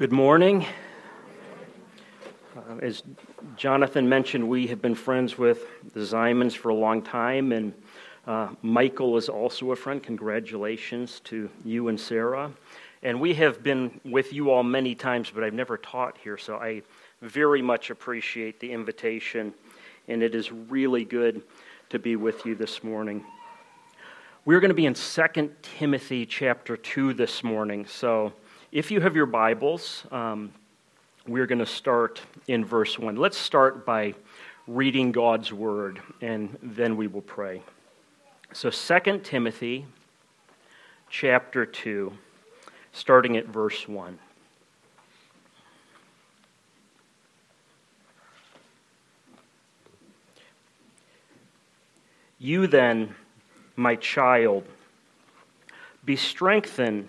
Good morning. Uh, as Jonathan mentioned, we have been friends with the Zymans for a long time, and uh, Michael is also a friend. Congratulations to you and Sarah. And we have been with you all many times, but I've never taught here, so I very much appreciate the invitation, and it is really good to be with you this morning. We're going to be in 2 Timothy chapter 2 this morning, so if you have your Bibles, um, we're going to start in verse 1. Let's start by reading God's word, and then we will pray. So 2 Timothy chapter 2, starting at verse 1. You then, my child, be strengthened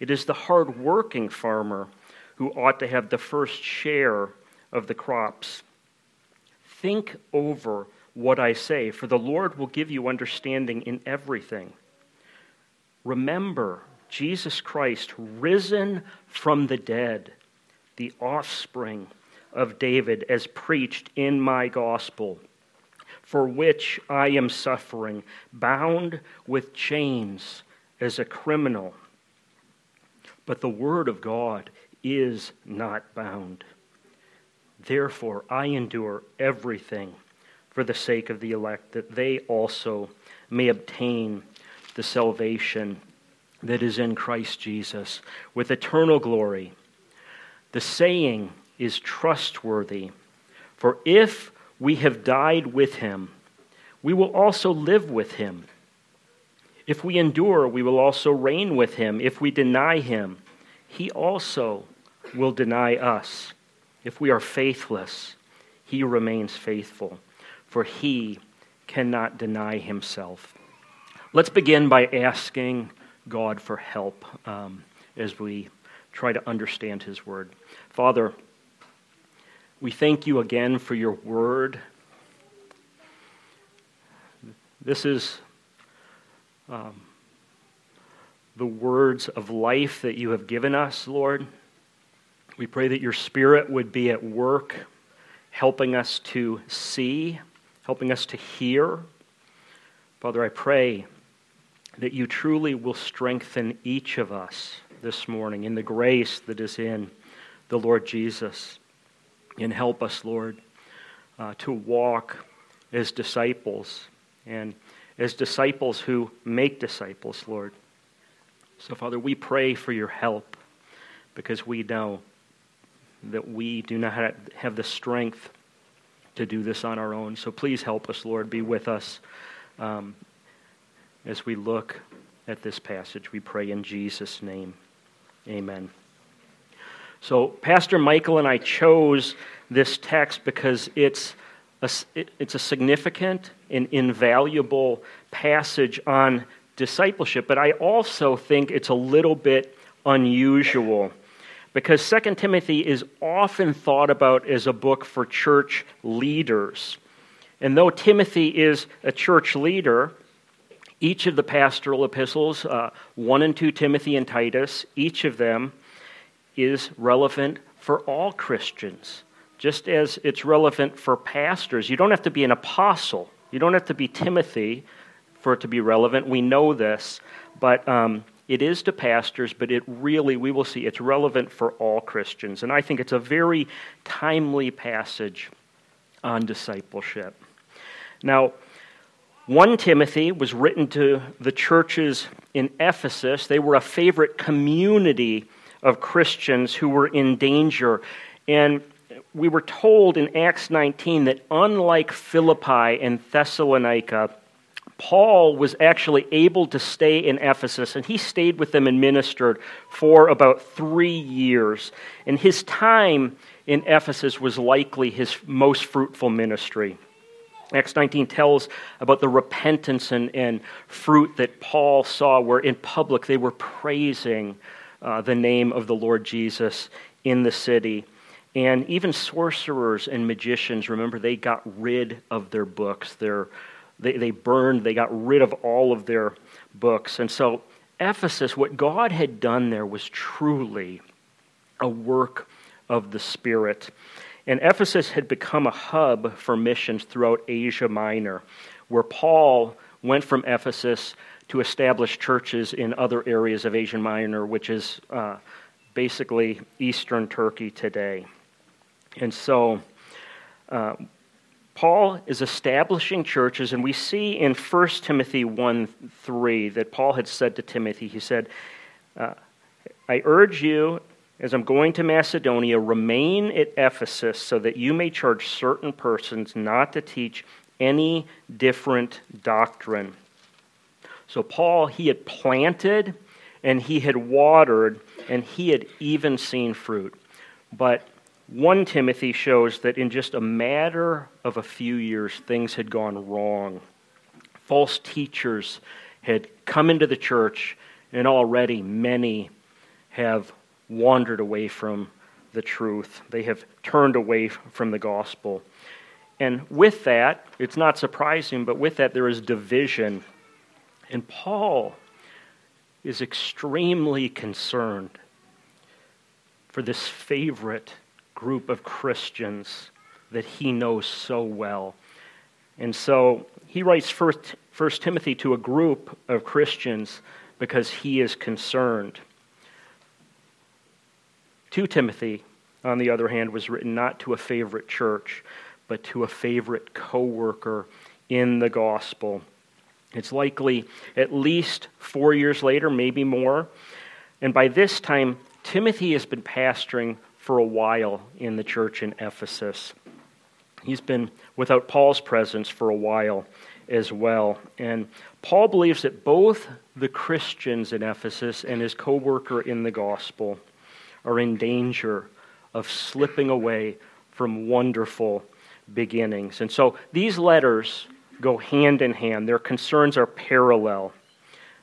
It is the hard-working farmer who ought to have the first share of the crops. Think over what I say, for the Lord will give you understanding in everything. Remember Jesus Christ, risen from the dead, the offspring of David, as preached in my gospel, for which I am suffering, bound with chains as a criminal but the Word of God is not bound. Therefore, I endure everything for the sake of the elect, that they also may obtain the salvation that is in Christ Jesus with eternal glory. The saying is trustworthy, for if we have died with him, we will also live with him. If we endure, we will also reign with him. If we deny him, he also will deny us. If we are faithless, he remains faithful, for he cannot deny himself. Let's begin by asking God for help um, as we try to understand his word. Father, we thank you again for your word. This is um, the words of life that you have given us, Lord. We pray that your Spirit would be at work, helping us to see, helping us to hear. Father, I pray that you truly will strengthen each of us this morning in the grace that is in the Lord Jesus. And help us, Lord, uh, to walk as disciples and as disciples who make disciples, Lord. So, Father, we pray for your help because we know that we do not have the strength to do this on our own. So please help us, Lord. Be with us um, as we look at this passage. We pray in Jesus' name. Amen. So, Pastor Michael and I chose this text because it's it's a significant and invaluable passage on discipleship, but I also think it's a little bit unusual because 2 Timothy is often thought about as a book for church leaders. And though Timothy is a church leader, each of the pastoral epistles, uh, 1 and 2 Timothy and Titus, each of them is relevant for all Christians, just as it's relevant for pastors. You don't have to be an apostle, you don't have to be Timothy for it to be relevant. We know this, but um, it is to pastors, but it really, we will see, it's relevant for all Christians. And I think it's a very timely passage on discipleship. Now, 1 Timothy was written to the churches in Ephesus. They were a favorite community of Christians who were in danger. And we were told in Acts 19 that unlike Philippi and Thessalonica, Paul was actually able to stay in Ephesus, and he stayed with them and ministered for about three years. And his time in Ephesus was likely his most fruitful ministry. Acts 19 tells about the repentance and, and fruit that Paul saw, where in public they were praising uh, the name of the Lord Jesus in the city. And even sorcerers and magicians, remember, they got rid of their books. Their, they, they burned, they got rid of all of their books. And so, Ephesus, what God had done there was truly a work of the Spirit. And Ephesus had become a hub for missions throughout Asia Minor, where Paul went from Ephesus to establish churches in other areas of Asia Minor, which is uh, basically eastern Turkey today. And so uh, Paul is establishing churches, and we see in 1 Timothy 1 3 that Paul had said to Timothy, he said, uh, I urge you, as I'm going to Macedonia, remain at Ephesus so that you may charge certain persons not to teach any different doctrine. So, Paul, he had planted and he had watered and he had even seen fruit. But 1 Timothy shows that in just a matter of a few years, things had gone wrong. False teachers had come into the church, and already many have wandered away from the truth. They have turned away from the gospel. And with that, it's not surprising, but with that, there is division. And Paul is extremely concerned for this favorite group of Christians that he knows so well. And so he writes first, first Timothy to a group of Christians because he is concerned. 2 Timothy, on the other hand, was written not to a favorite church, but to a favorite co worker in the gospel. It's likely at least four years later, maybe more. And by this time, Timothy has been pastoring for a while in the church in Ephesus. He's been without Paul's presence for a while as well. And Paul believes that both the Christians in Ephesus and his co worker in the gospel are in danger of slipping away from wonderful beginnings. And so these letters go hand in hand, their concerns are parallel.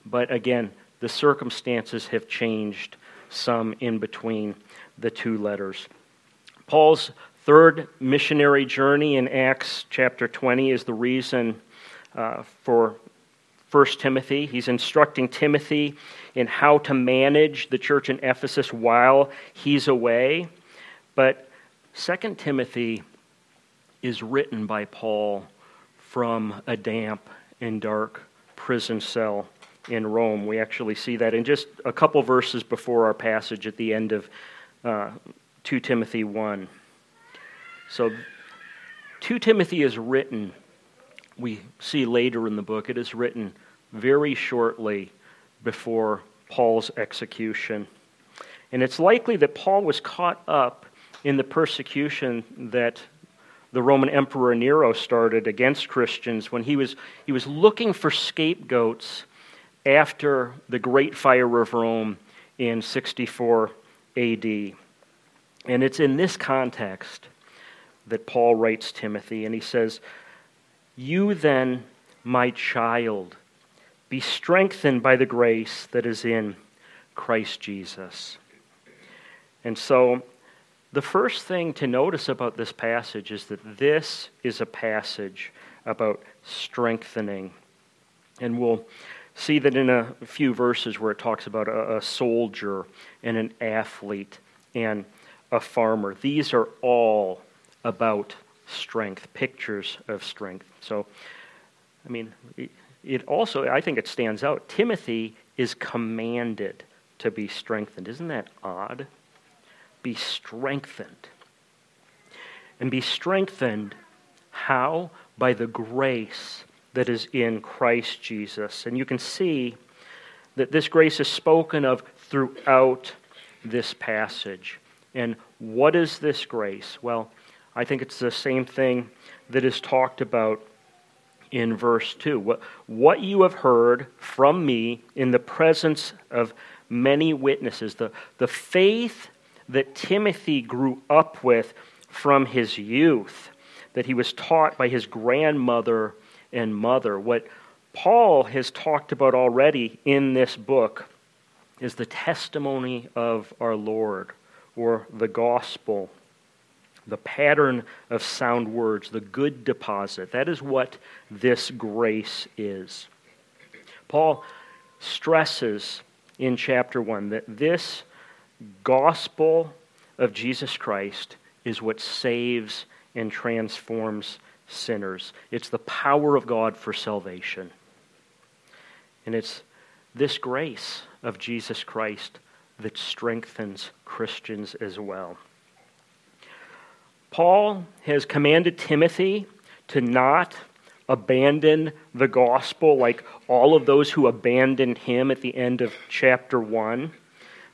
But again, the circumstances have changed some in between the two letters. Paul's third missionary journey in Acts chapter 20 is the reason uh, for 1 Timothy. He's instructing Timothy in how to manage the church in Ephesus while he's away. But 2 Timothy is written by Paul from a damp and dark prison cell in Rome. We actually see that in just a couple verses before our passage at the end of uh, 2 Timothy 1. So, 2 Timothy is written, we see later in the book, it is written very shortly before Paul's execution. And it's likely that Paul was caught up in the persecution that the Roman Emperor Nero started against Christians when he was, he was looking for scapegoats after the Great Fire of Rome in 64 AD. And it's in this context that Paul writes Timothy, and he says, You then, my child, be strengthened by the grace that is in Christ Jesus. And so, the first thing to notice about this passage is that this is a passage about strengthening. And we'll see that in a few verses where it talks about a, a soldier and an athlete and a farmer. These are all about strength, pictures of strength. So, I mean, it also, I think it stands out. Timothy is commanded to be strengthened. Isn't that odd? Be strengthened. And be strengthened how? By the grace that is in Christ Jesus. And you can see that this grace is spoken of throughout this passage. And what is this grace? Well, I think it's the same thing that is talked about in verse 2. What, what you have heard from me in the presence of many witnesses, the, the faith that Timothy grew up with from his youth, that he was taught by his grandmother and mother. What Paul has talked about already in this book is the testimony of our Lord or the gospel, the pattern of sound words, the good deposit. That is what this grace is. Paul stresses in chapter 1 that this gospel of Jesus Christ is what saves and transforms sinners. It's the power of God for salvation. And it's this grace of Jesus Christ that strengthens Christians as well. Paul has commanded Timothy to not abandon the gospel like all of those who abandoned him at the end of chapter 1,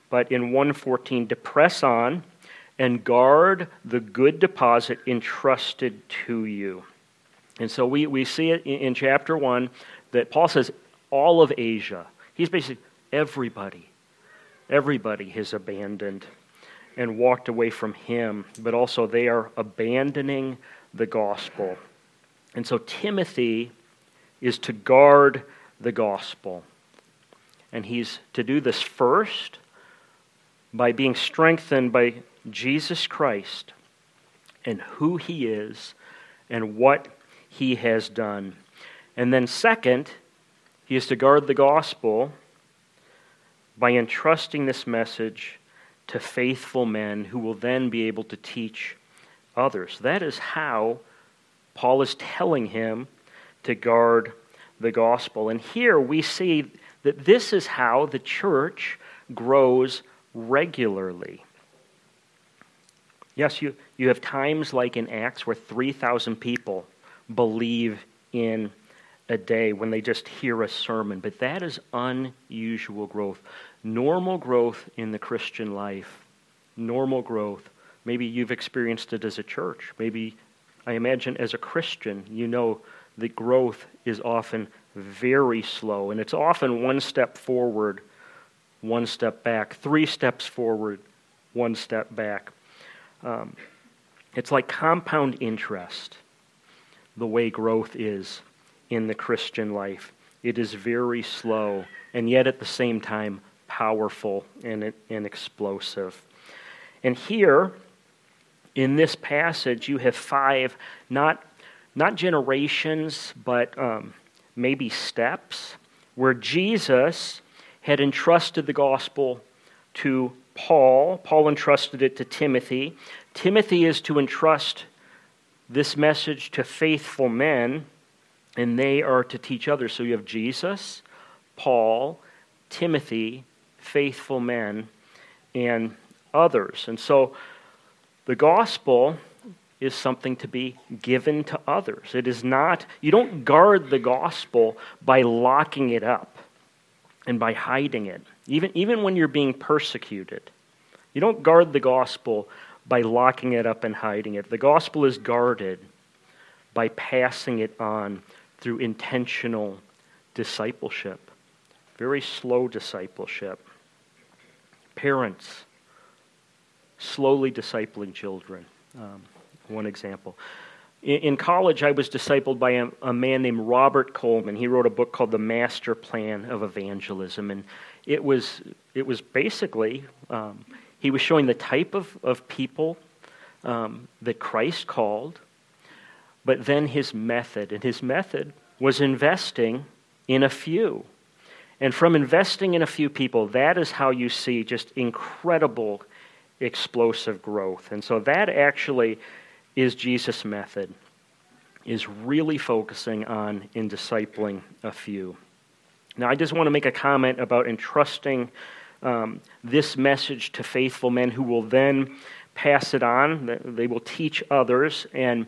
but in 114 to press on and guard the good deposit entrusted to you. And so we, we see it in, in chapter 1 that Paul says all of Asia, he's basically everybody, everybody has abandoned and walked away from him, but also they are abandoning the gospel. And so Timothy is to guard the gospel. And he's to do this first by being strengthened by Jesus Christ and who he is and what he has done. And then, second, he is to guard the gospel by entrusting this message to faithful men who will then be able to teach others. That is how Paul is telling him to guard the gospel. And here we see that this is how the church grows regularly. Yes, you, you have times like in Acts where 3,000 people believe in a day when they just hear a sermon, but that is unusual growth. Normal growth in the Christian life, normal growth. Maybe you've experienced it as a church. Maybe, I imagine, as a Christian, you know that growth is often very slow, and it's often one step forward, one step back, three steps forward, one step back. Um, it's like compound interest, the way growth is in the Christian life. It is very slow, and yet at the same time, powerful and, and explosive. And here, in this passage, you have five, not, not generations, but um, maybe steps, where Jesus had entrusted the gospel to Paul. Paul entrusted it to Timothy. Timothy is to entrust this message to faithful men, and they are to teach others. So you have Jesus, Paul, Timothy, faithful men, and others. And so the gospel is something to be given to others. It is not, you don't guard the gospel by locking it up and by hiding it, even, even when you're being persecuted. You don't guard the gospel by locking it up and hiding it. The gospel is guarded by passing it on through intentional discipleship, very slow discipleship. Parents slowly discipling children. Um, one example. In, college, I was discipled by a, a, man named Robert Coleman. He wrote a book called The Master Plan of Evangelism, and it was it was basically um, he was showing the type of, of people um, that Christ called, but then his method. And his method was investing in a few. And from investing in a few people, that is how you see just incredible, explosive growth. And so that actually is Jesus' method, is really focusing on in discipling a few. Now, I just want to make a comment about entrusting um, this message to faithful men who will then pass it on. They will teach others. And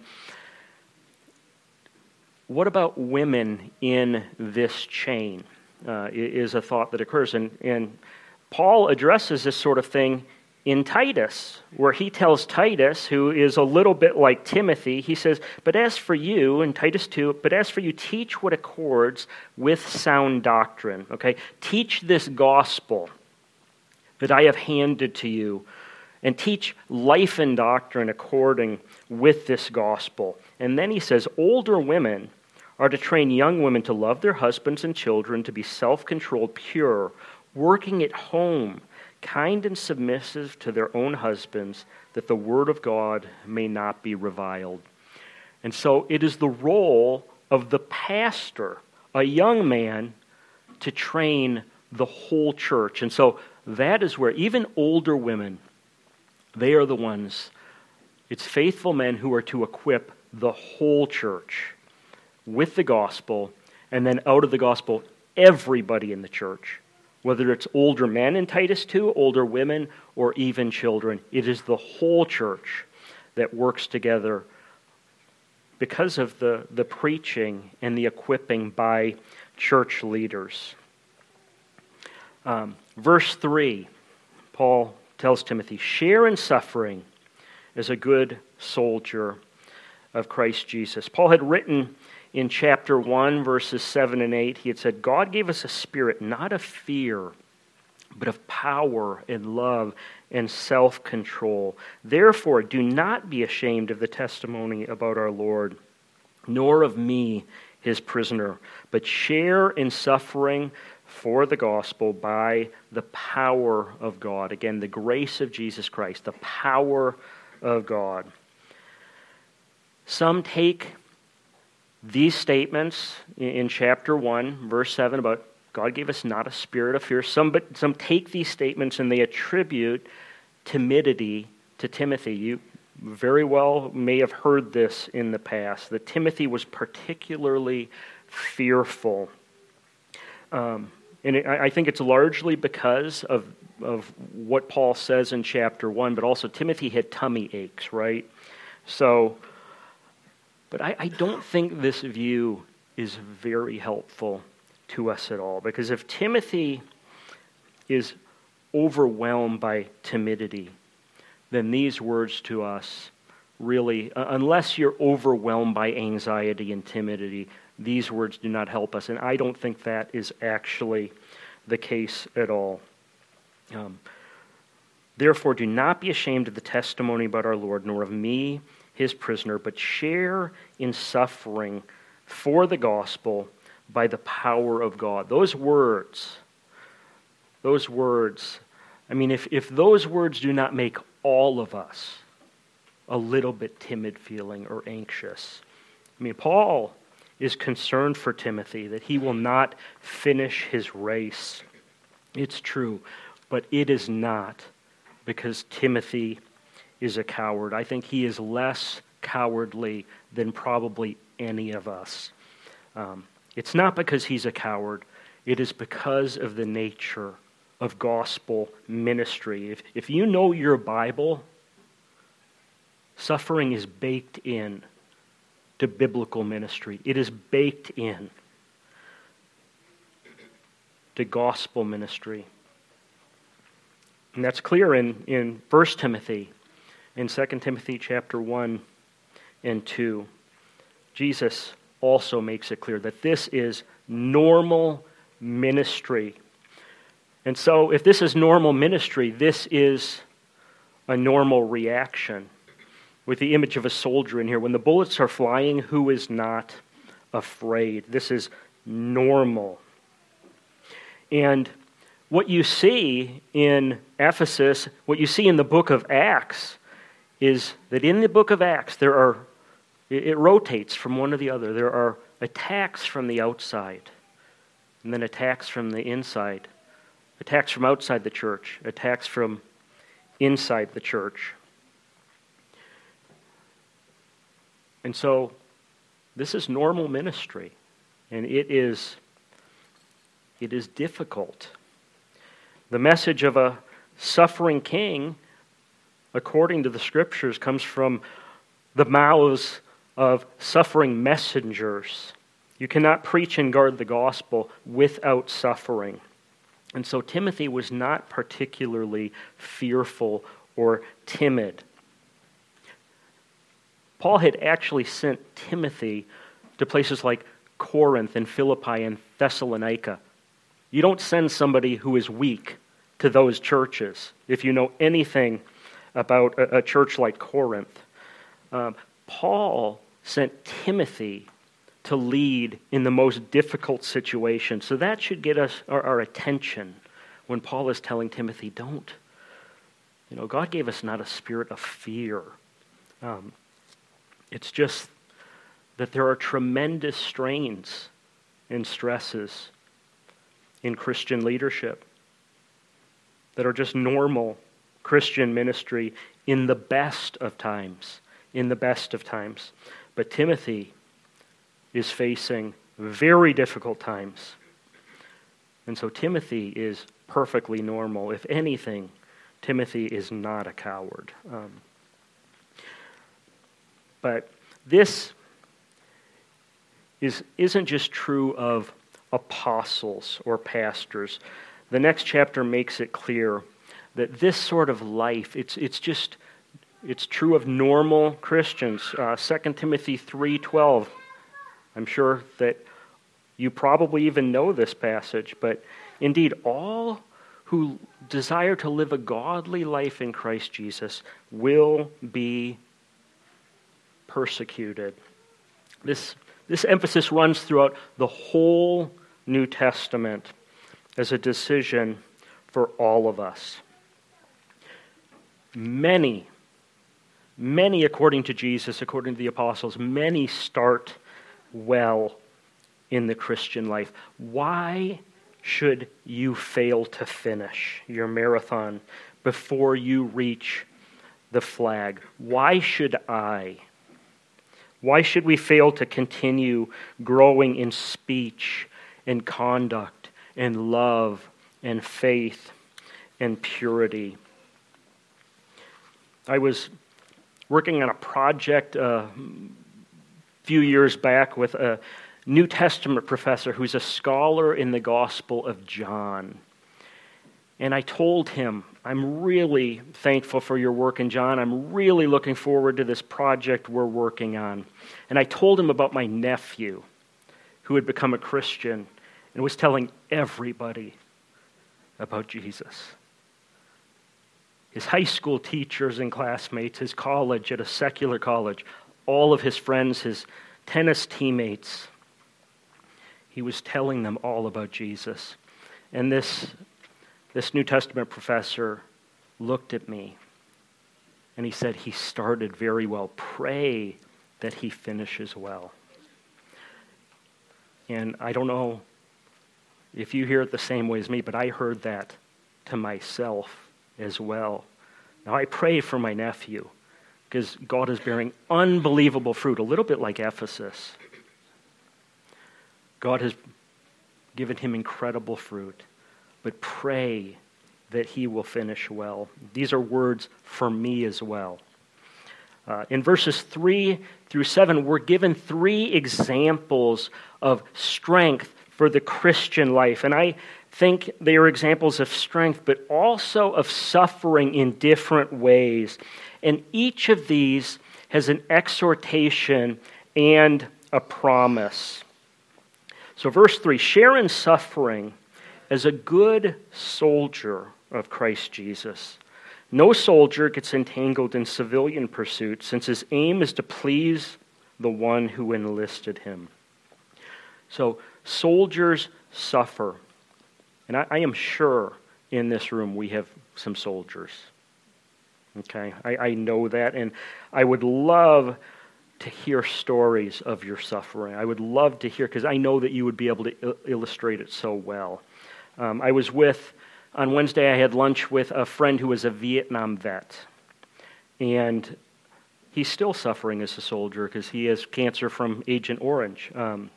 what about women in this chain? Uh, is a thought that occurs. And, and Paul addresses this sort of thing in Titus, where he tells Titus, who is a little bit like Timothy, he says, But as for you, in Titus 2, but as for you, teach what accords with sound doctrine. Okay? Teach this gospel that I have handed to you, and teach life and doctrine according with this gospel. And then he says, Older women are to train young women to love their husbands and children, to be self controlled, pure, working at home kind and submissive to their own husbands, that the word of God may not be reviled. And so it is the role of the pastor, a young man, to train the whole church. And so that is where even older women, they are the ones, it's faithful men who are to equip the whole church with the gospel, and then out of the gospel, everybody in the church whether it's older men in Titus 2, older women, or even children. It is the whole church that works together because of the, the preaching and the equipping by church leaders. Um, verse 3, Paul tells Timothy, share in suffering as a good soldier of Christ Jesus. Paul had written in chapter 1, verses 7 and 8, he had said, God gave us a spirit not of fear, but of power and love and self control. Therefore, do not be ashamed of the testimony about our Lord, nor of me, his prisoner, but share in suffering for the gospel by the power of God. Again, the grace of Jesus Christ, the power of God. Some take these statements in chapter 1, verse 7, about God gave us not a spirit of fear, some, but, some take these statements and they attribute timidity to Timothy. You very well may have heard this in the past, that Timothy was particularly fearful. Um, and it, I think it's largely because of, of what Paul says in chapter 1, but also Timothy had tummy aches, right? So but I, I don't think this view is very helpful to us at all. Because if Timothy is overwhelmed by timidity, then these words to us really, unless you're overwhelmed by anxiety and timidity, these words do not help us. And I don't think that is actually the case at all. Um, Therefore, do not be ashamed of the testimony about our Lord, nor of me his prisoner, but share in suffering for the gospel by the power of God. Those words, those words, I mean, if, if those words do not make all of us a little bit timid feeling or anxious, I mean, Paul is concerned for Timothy that he will not finish his race. It's true, but it is not because Timothy is a coward. I think he is less cowardly than probably any of us. Um, it's not because he's a coward, it is because of the nature of gospel ministry. If, if you know your Bible, suffering is baked in to biblical ministry, it is baked in to gospel ministry. And that's clear in, in 1 Timothy in 2 Timothy chapter 1 and 2, Jesus also makes it clear that this is normal ministry. And so, if this is normal ministry, this is a normal reaction. With the image of a soldier in here, when the bullets are flying, who is not afraid? This is normal. And what you see in Ephesus, what you see in the book of Acts, is that in the book of Acts, there are, it rotates from one to the other. There are attacks from the outside, and then attacks from the inside, attacks from outside the church, attacks from inside the church. And so, this is normal ministry, and it is, it is difficult. The message of a suffering king according to the scriptures, comes from the mouths of suffering messengers. You cannot preach and guard the gospel without suffering. And so Timothy was not particularly fearful or timid. Paul had actually sent Timothy to places like Corinth and Philippi and Thessalonica. You don't send somebody who is weak to those churches if you know anything about a, a church like Corinth. Um, Paul sent Timothy to lead in the most difficult situation. So that should get us our, our attention when Paul is telling Timothy, don't. You know, God gave us not a spirit of fear. Um, it's just that there are tremendous strains and stresses in Christian leadership that are just normal Christian ministry in the best of times. In the best of times. But Timothy is facing very difficult times. And so Timothy is perfectly normal. If anything, Timothy is not a coward. Um, but this is, isn't just true of apostles or pastors. The next chapter makes it clear that this sort of life, it's, it's just, it's true of normal Christians. Uh, 2 Timothy 3.12, I'm sure that you probably even know this passage, but indeed, all who desire to live a godly life in Christ Jesus will be persecuted. This, this emphasis runs throughout the whole New Testament as a decision for all of us. Many, many, according to Jesus, according to the apostles, many start well in the Christian life. Why should you fail to finish your marathon before you reach the flag? Why should I? Why should we fail to continue growing in speech and conduct and love and faith and purity? I was working on a project a few years back with a New Testament professor who's a scholar in the Gospel of John. And I told him, I'm really thankful for your work in John. I'm really looking forward to this project we're working on. And I told him about my nephew who had become a Christian and was telling everybody about Jesus. His high school teachers and classmates, his college at a secular college, all of his friends, his tennis teammates, he was telling them all about Jesus. And this, this New Testament professor looked at me and he said, He started very well. Pray that he finishes well. And I don't know if you hear it the same way as me, but I heard that to myself as well. Now I pray for my nephew because God is bearing unbelievable fruit, a little bit like Ephesus. God has given him incredible fruit, but pray that he will finish well. These are words for me as well. Uh, in verses 3 through 7, we're given three examples of strength for the Christian life. And I think they are examples of strength, but also of suffering in different ways. And each of these has an exhortation and a promise. So, verse 3 share in suffering as a good soldier of Christ Jesus. No soldier gets entangled in civilian pursuits, since his aim is to please the one who enlisted him. So, soldiers suffer. And I, I am sure in this room we have some soldiers. Okay? I, I know that. And I would love to hear stories of your suffering. I would love to hear, because I know that you would be able to il- illustrate it so well. Um, I was with, on Wednesday, I had lunch with a friend who was a Vietnam vet. And he's still suffering as a soldier because he has cancer from Agent Orange. Um,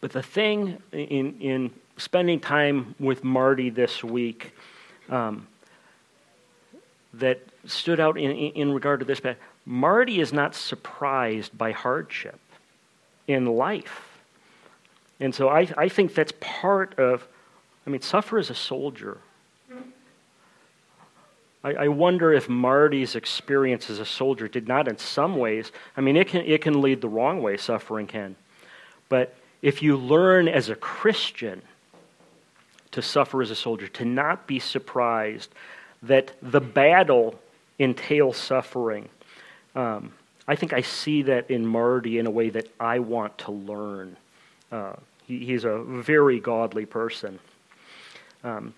but the thing in, in spending time with Marty this week um, that stood out in, in regard to this, Marty is not surprised by hardship in life. And so I, I think that's part of, I mean, suffer as a soldier. I, I wonder if Marty's experience as a soldier did not, in some ways, I mean, it can, it can lead the wrong way, suffering can. But if you learn as a Christian to suffer as a soldier, to not be surprised that the battle entails suffering, um, I think I see that in Marty in a way that I want to learn. Uh, he, he's a very godly person. Um,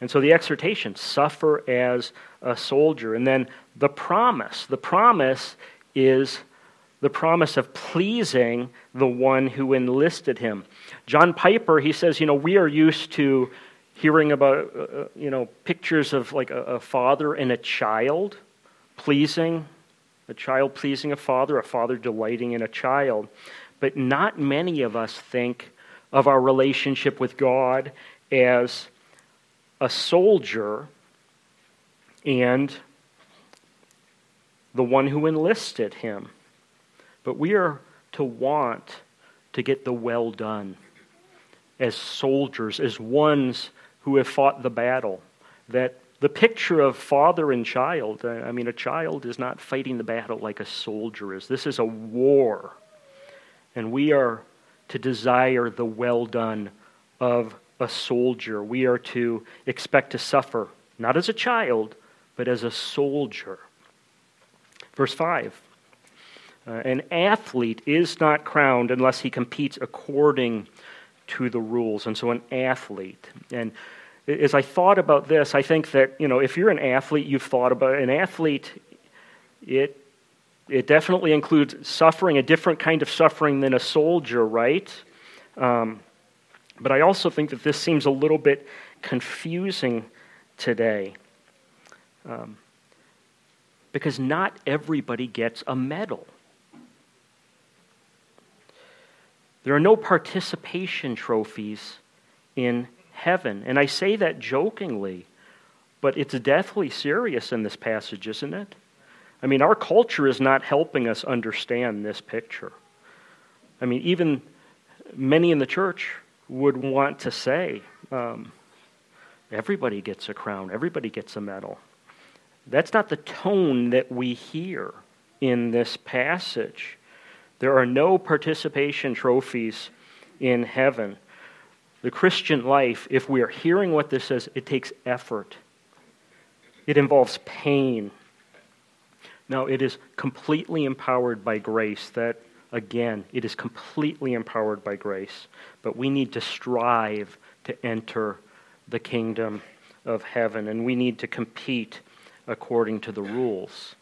and so the exhortation suffer as a soldier. And then the promise the promise is the promise of pleasing the one who enlisted him. John Piper, he says, you know, we are used to hearing about, uh, uh you know, pictures of like a, a father and a child pleasing, a child pleasing a father, a father delighting in a child. But not many of us think of our relationship with God as a soldier and the one who enlisted him. But we are to want to get the well done as soldiers, as ones who have fought the battle. That the picture of father and child, I mean, a child is not fighting the battle like a soldier is. This is a war. And we are to desire the well done of a soldier. We are to expect to suffer, not as a child, but as a soldier. Verse 5 uh, An athlete is not crowned unless he competes according to the rules. And so, an athlete. And as I thought about this, I think that, you know, if you're an athlete, you've thought about. An athlete, it, it definitely includes suffering, a different kind of suffering than a soldier, right? Um, but I also think that this seems a little bit confusing today. Um, because not everybody gets a medal. There are no participation trophies in heaven. And I say that jokingly, but it's deathly serious in this passage, isn't it? I mean, our culture is not helping us understand this picture. I mean, even many in the church would want to say, um, everybody gets a crown, everybody gets a medal. That's not the tone that we hear in this passage. There are no participation trophies in heaven. The Christian life, if we are hearing what this says, it takes effort. It involves pain. Now, it is completely empowered by grace that Again, it is completely empowered by grace, but we need to strive to enter the kingdom of heaven, and we need to compete according to the rules.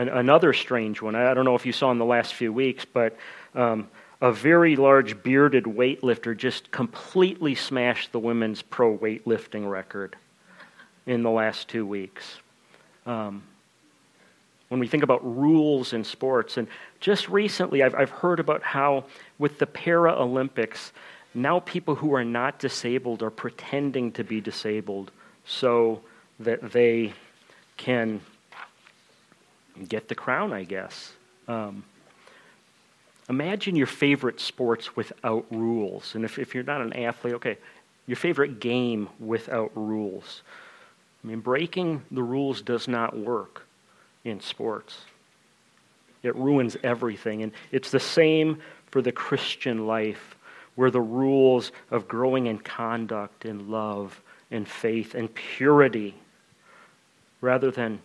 An- another strange one, I don't know if you saw in the last few weeks, but um, a very large bearded weightlifter just completely smashed the women's pro weightlifting record in the last two weeks. Um, when we think about rules in sports. And just recently, I've, I've heard about how with the Paralympics, now people who are not disabled are pretending to be disabled so that they can get the crown, I guess. Um, imagine your favorite sports without rules. And if, if you're not an athlete, okay, your favorite game without rules. I mean, breaking the rules does not work in sports. It ruins everything. And it's the same for the Christian life, where the rules of growing in conduct and love and faith and purity, rather than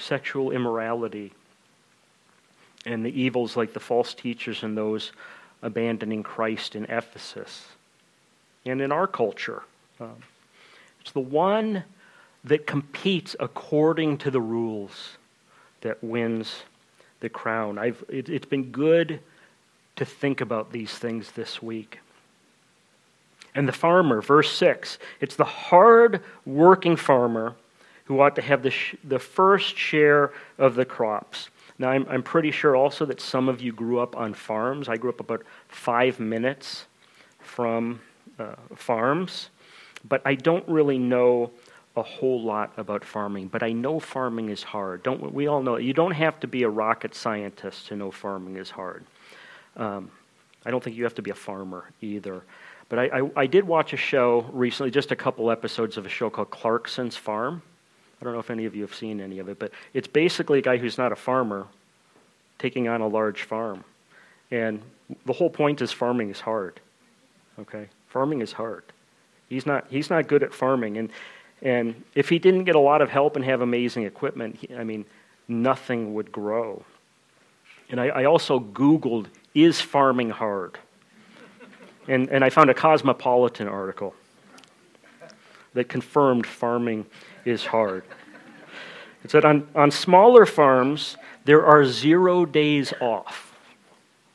sexual immorality and the evils like the false teachers and those abandoning Christ in Ephesus and in our culture. Um, it's the one that competes according to the rules that wins the crown. I've, it, it's been good to think about these things this week. And the farmer, verse 6, it's the hard working farmer who ought to have the, sh- the first share of the crops. Now, I'm, I'm pretty sure also that some of you grew up on farms. I grew up about five minutes from uh, farms, but I don't really know a whole lot about farming, but I know farming is hard. Don't we all know? You don't have to be a rocket scientist to know farming is hard. Um, I don't think you have to be a farmer either. But I, I, I, did watch a show recently, just a couple episodes of a show called Clarkson's Farm. I don't know if any of you have seen any of it, but it's basically a guy who's not a farmer taking on a large farm. And the whole point is farming is hard. Okay? Farming is hard. He's not, he's not good at farming. And, and if he didn't get a lot of help and have amazing equipment, he, I mean, nothing would grow. And I, I also Googled, is farming hard? And, and I found a Cosmopolitan article that confirmed farming is hard. It said on, on smaller farms, there are zero days off.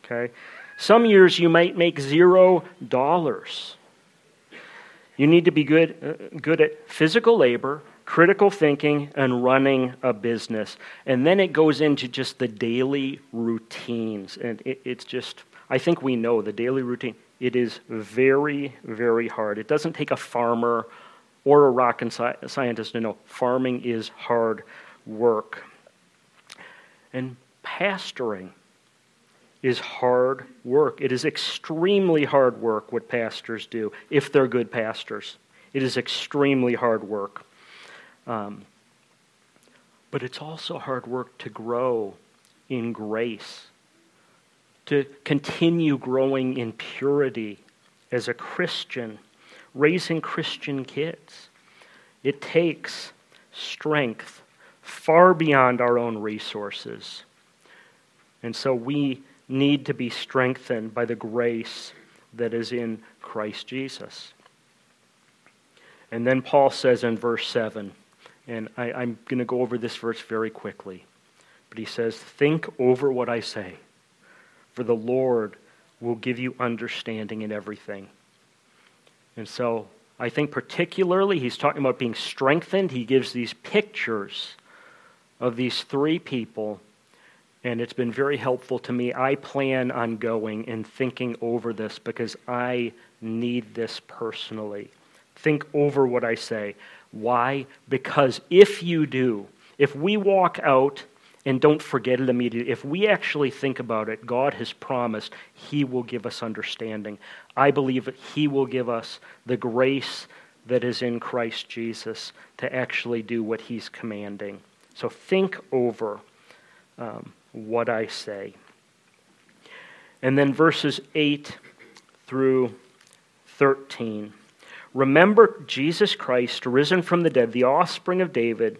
Okay? Some years you might make zero dollars. You need to be good, uh, good at physical labor, critical thinking, and running a business. And then it goes into just the daily routines. And it, it's just, I think we know the daily routine. It is very, very hard. It doesn't take a farmer or a rocket scientist to know farming is hard work. And pastoring is hard work. It is extremely hard work what pastors do, if they're good pastors. It is extremely hard work. Um, but it's also hard work to grow in grace, to continue growing in purity as a Christian raising Christian kids. It takes strength far beyond our own resources. And so we need to be strengthened by the grace that is in Christ Jesus. And then Paul says in verse 7, and I, am going to go over this verse very quickly, but he says, Think over what I say, for the Lord will give you understanding in everything. And so I think particularly he's talking about being strengthened. He gives these pictures of these three people, and it's been very helpful to me. I plan on going and thinking over this because I need this personally. Think over what I say. Why? Because if you do, if we walk out and don't forget it immediately. If we actually think about it, God has promised He will give us understanding. I believe that He will give us the grace that is in Christ Jesus to actually do what He's commanding. So think over um, what I say. And then verses 8 through 13. Remember Jesus Christ, risen from the dead, the offspring of David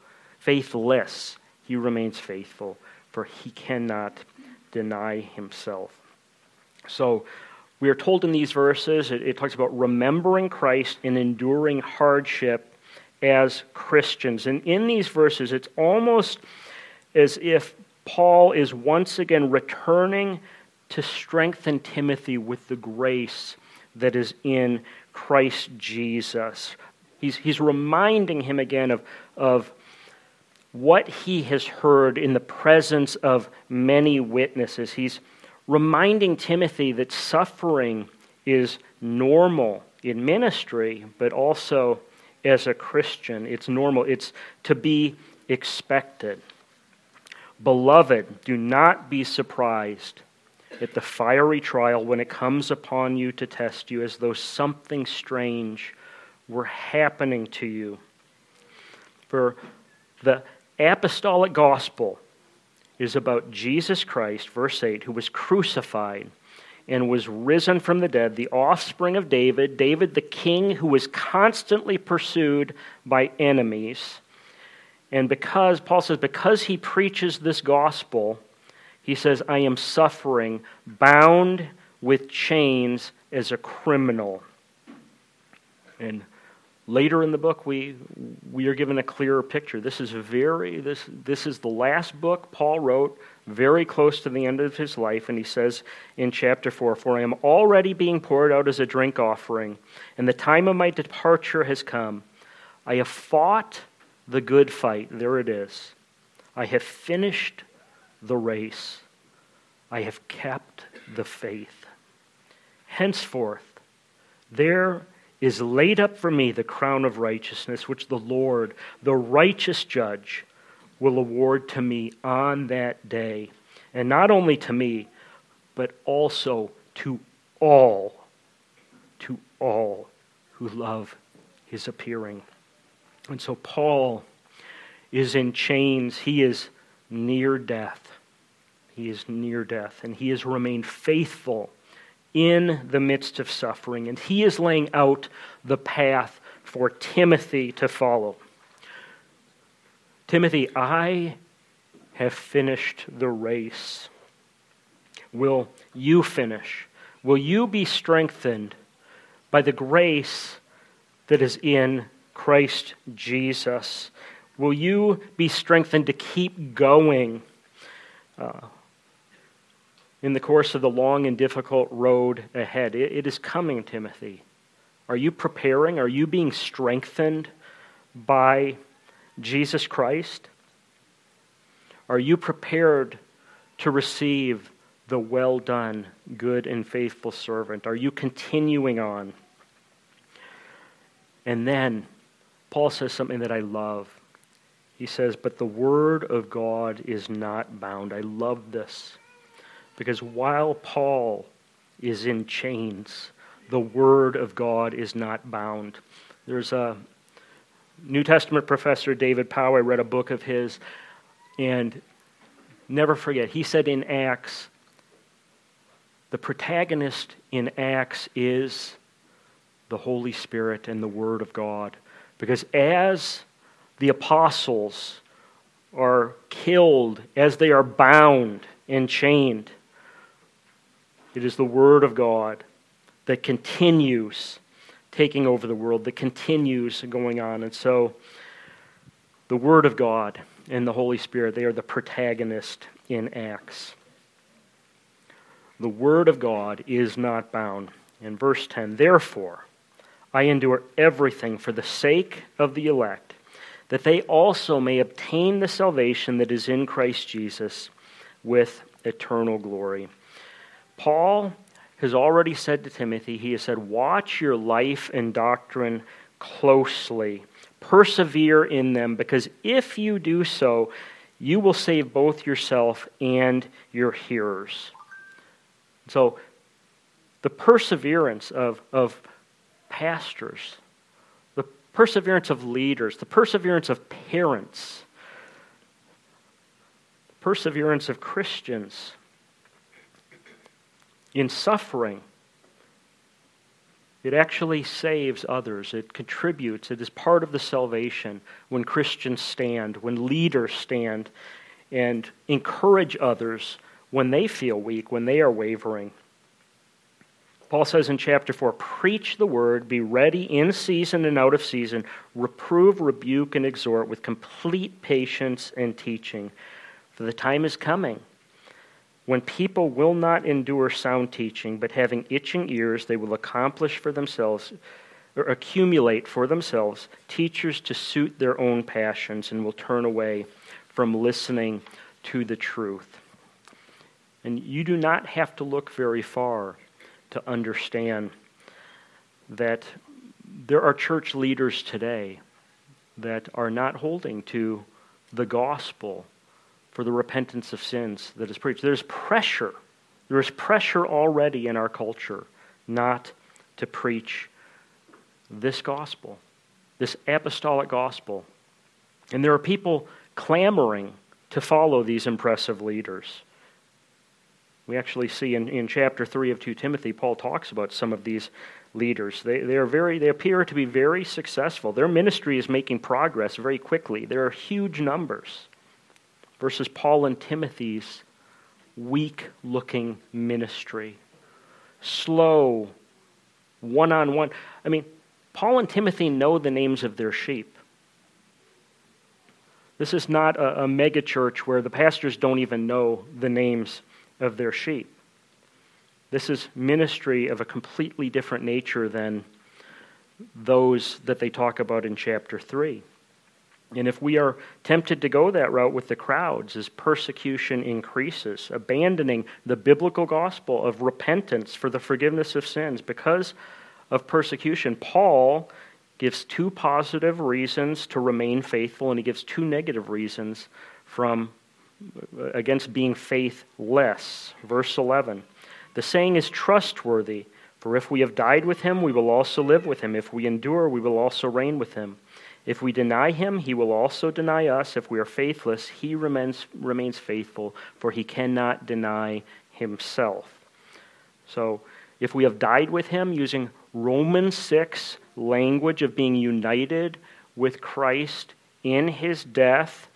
faithless, he remains faithful, for he cannot deny himself. So, we are told in these verses, it, it talks about remembering Christ and enduring hardship as Christians. And in these verses, it's almost as if Paul is once again returning to strengthen Timothy with the grace that is in Christ Jesus. He's, he's reminding him again of, of what he has heard in the presence of many witnesses. He's reminding Timothy that suffering is normal in ministry, but also as a Christian. It's normal, it's to be expected. Beloved, do not be surprised at the fiery trial when it comes upon you to test you as though something strange were happening to you. For the apostolic gospel is about Jesus Christ, verse 8, who was crucified and was risen from the dead, the offspring of David, David the king who was constantly pursued by enemies. And because, Paul says, because he preaches this gospel, he says, I am suffering, bound with chains as a criminal. And Later in the book, we, we are given a clearer picture. This is very this this is the last book Paul wrote, very close to the end of his life, and he says in chapter four, "For I am already being poured out as a drink offering, and the time of my departure has come. I have fought the good fight. There it is. I have finished the race. I have kept the faith. Henceforth, there is laid up for me the crown of righteousness, which the Lord, the righteous judge, will award to me on that day. And not only to me, but also to all, to all who love his appearing. And so Paul is in chains. He is near death. He is near death, and he has remained faithful in the midst of suffering. And he is laying out the path for Timothy to follow. Timothy, I have finished the race. Will you finish? Will you be strengthened by the grace that is in Christ Jesus? Will you be strengthened to keep going uh, in the course of the long and difficult road ahead? it, it is coming, Timothy. Are you preparing? Are you being strengthened by Jesus Christ? Are you prepared to receive the well done, good and faithful servant? Are you continuing on? And then Paul says something that I love. He says, But the word of God is not bound. I love this. Because while Paul is in chains, the word of God is not bound. There's a New Testament professor, David Powell. I read a book of his, and never forget, he said in Acts, the protagonist in Acts is the Holy Spirit and the Word of God. Because as the apostles are killed, as they are bound and chained, it is the Word of God that continues taking over the world, that continues going on. And so, the Word of God and the Holy Spirit, they are the protagonist in Acts. The Word of God is not bound. In verse 10, therefore, I endure everything for the sake of the elect, that they also may obtain the salvation that is in Christ Jesus with eternal glory. Paul has already said to Timothy, he has said, Watch your life and doctrine closely, persevere in them, because if you do so, you will save both yourself and your hearers. So, the perseverance of, of pastors, the perseverance of leaders, the perseverance of parents, the perseverance of Christians in suffering. It actually saves others. It contributes. It is part of the salvation when Christians stand, when leaders stand, and encourage others when they feel weak, when they are wavering. Paul says in chapter 4 Preach the word, be ready in season and out of season, reprove, rebuke, and exhort with complete patience and teaching. For the time is coming when people will not endure sound teaching, but having itching ears, they will accomplish for themselves or accumulate for themselves teachers to suit their own passions and will turn away from listening to the truth. And you do not have to look very far to understand that there are church leaders today that are not holding to the gospel for the repentance of sins that is preached. There's pressure. There is pressure already in our culture not to preach this gospel, this apostolic gospel. And there are people clamoring to follow these impressive leaders. We actually see in, in chapter 3 of 2 Timothy, Paul talks about some of these leaders. They, they, are very, they appear to be very successful. Their ministry is making progress very quickly. There are huge numbers versus Paul and Timothy's weak looking ministry. Slow, one on one. I mean, Paul and Timothy know the names of their sheep. This is not a, a mega church where the pastors don't even know the names of their sheep. This is ministry of a completely different nature than those that they talk about in chapter 3. And if we are tempted to go that route with the crowds as persecution increases, abandoning the biblical gospel of repentance for the forgiveness of sins because of persecution, Paul gives two positive reasons to remain faithful, and he gives two negative reasons from against being faithless. Verse 11. The saying is trustworthy, for if we have died with him, we will also live with him. If we endure, we will also reign with him. If we deny him, he will also deny us. If we are faithless, he remains, remains faithful, for he cannot deny himself. So, if we have died with him, using Romans 6 language of being united with Christ in his death.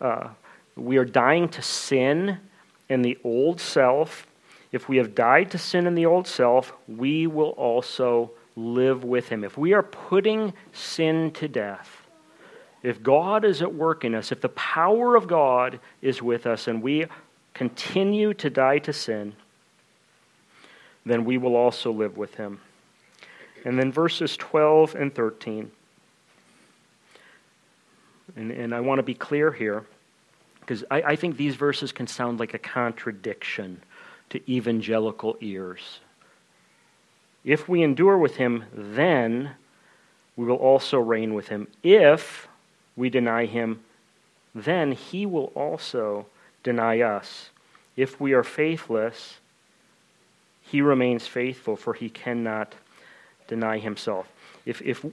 Uh, we are dying to sin and the old self. If we have died to sin and the old self, we will also live with him. If we are putting sin to death, if God is at work in us, if the power of God is with us, and we continue to die to sin, then we will also live with him. And then verses 12 and 13. And, and I want to be clear here, because I, I think these verses can sound like a contradiction to evangelical ears. If we endure with him, then we will also reign with him. If we deny him, then he will also deny us. If we are faithless, he remains faithful, for he cannot deny himself. If, if,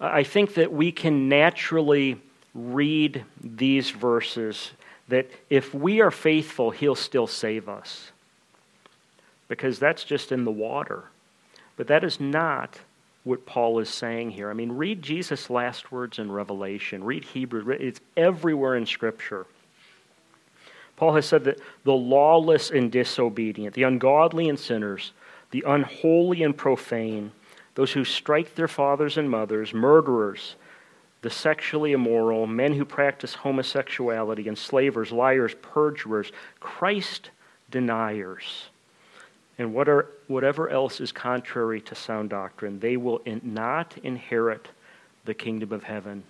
I think that we can naturally read these verses that if we are faithful, he'll still save us. Because that's just in the water. But that is not what Paul is saying here. I mean, read Jesus' last words in Revelation, read Hebrew, it's everywhere in Scripture. Paul has said that the lawless and disobedient, the ungodly and sinners, the unholy and profane, those who strike their fathers and mothers, murderers, the sexually immoral, men who practice homosexuality, enslavers, liars, perjurers, Christ deniers, and what are, whatever else is contrary to sound doctrine, they will in, not inherit the kingdom of heaven.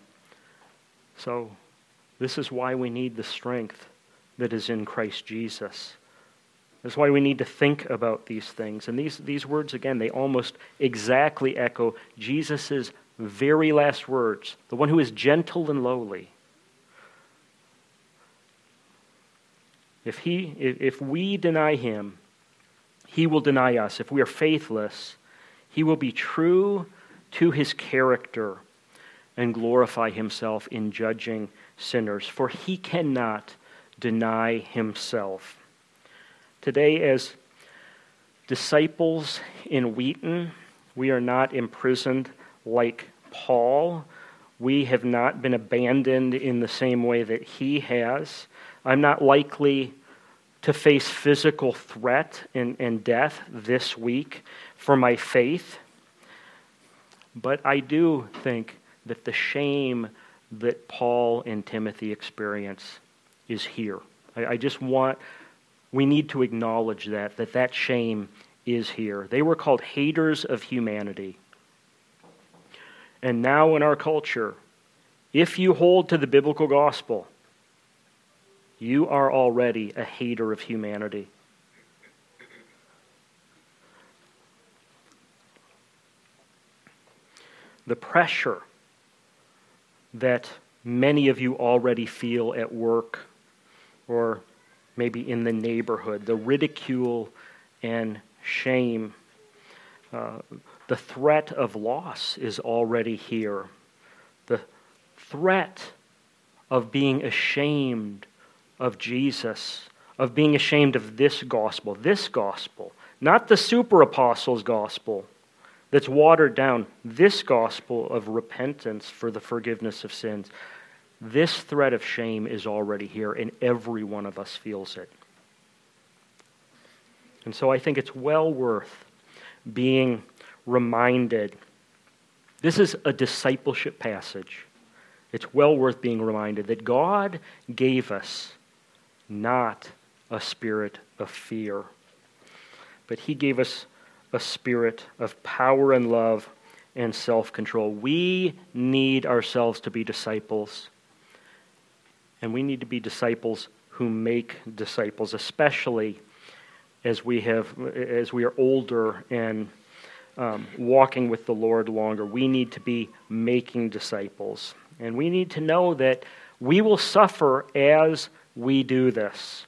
So, this is why we need the strength that is in Christ Jesus. That's why we need to think about these things. And these, these words, again, they almost exactly echo Jesus' very last words the one who is gentle and lowly. If, he, if we deny him, he will deny us. If we are faithless, he will be true to his character and glorify himself in judging sinners, for he cannot deny himself. Today, as disciples in Wheaton, we are not imprisoned like Paul. We have not been abandoned in the same way that he has. I'm not likely to face physical threat and, and death this week for my faith. But I do think that the shame that Paul and Timothy experience is here. I, I just want we need to acknowledge that, that that shame is here. They were called haters of humanity. And now in our culture, if you hold to the biblical gospel, you are already a hater of humanity. The pressure that many of you already feel at work or maybe in the neighborhood, the ridicule and shame. Uh, the threat of loss is already here. The threat of being ashamed of Jesus, of being ashamed of this gospel, this gospel, not the super apostles' gospel that's watered down, this gospel of repentance for the forgiveness of sins. This threat of shame is already here, and every one of us feels it. And so I think it's well worth being reminded. This is a discipleship passage. It's well worth being reminded that God gave us not a spirit of fear, but He gave us a spirit of power and love and self control. We need ourselves to be disciples And we need to be disciples who make disciples, especially as we have as we are older and um, walking with the Lord longer. We need to be making disciples, and we need to know that we will suffer as we do this.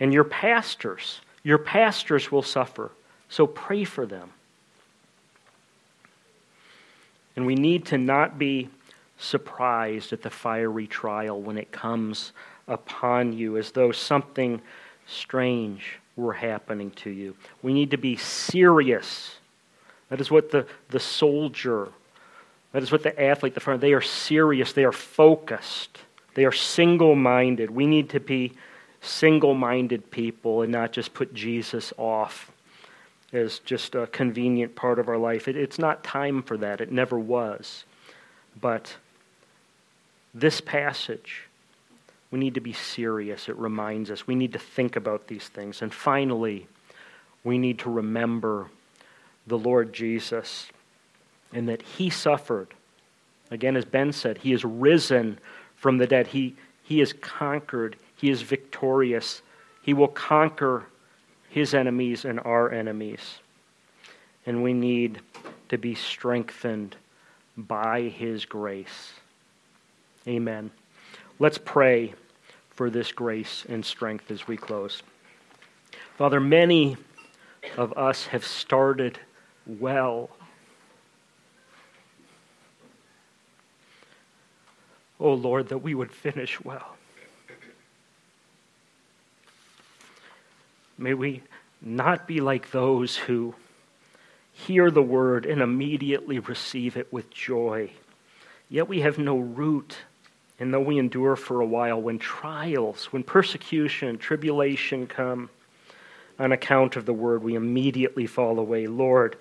And your pastors, your pastors will suffer. So pray for them. And we need to not be surprised at the fiery trial when it comes upon you as though something strange were happening to you. We need to be serious. That is what the, the soldier, that is what the athlete, the farmer, they are serious, they are focused, they are single minded. We need to be single minded people and not just put Jesus off as just a convenient part of our life. It, it's not time for that, it never was. But this passage, we need to be serious. It reminds us. We need to think about these things. And finally, we need to remember the Lord Jesus and that He suffered. Again, as Ben said, He is risen from the dead. He, he is conquered. He is victorious. He will conquer His enemies and our enemies. And we need to be strengthened by His grace. Amen. Let's pray for this grace and strength as we close. Father, many of us have started well. Oh Lord, that we would finish well. May we not be like those who hear the word and immediately receive it with joy, yet we have no root and though we endure for a while, when trials, when persecution, tribulation come on account of the word, we immediately fall away. Lord,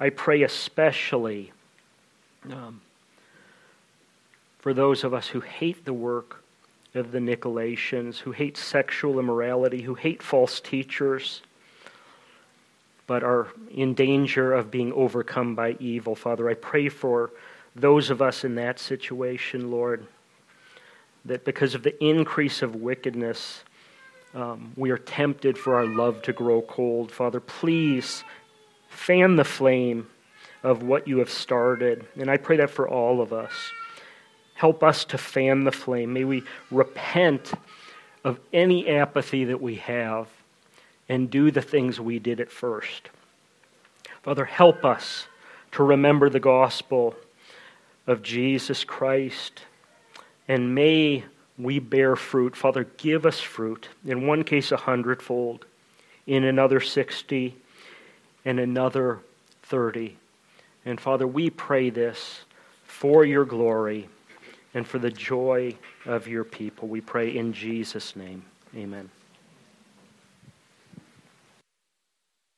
I pray especially um, for those of us who hate the work of the Nicolaitans, who hate sexual immorality, who hate false teachers, but are in danger of being overcome by evil. Father, I pray for those of us in that situation, Lord that because of the increase of wickedness, um, we are tempted for our love to grow cold. Father, please fan the flame of what you have started. And I pray that for all of us. Help us to fan the flame. May we repent of any apathy that we have and do the things we did at first. Father, help us to remember the gospel of Jesus Christ and may we bear fruit. Father, give us fruit. In one case, a hundredfold, in another, 60, and another, 30. And Father, we pray this for your glory and for the joy of your people. We pray in Jesus' name. Amen.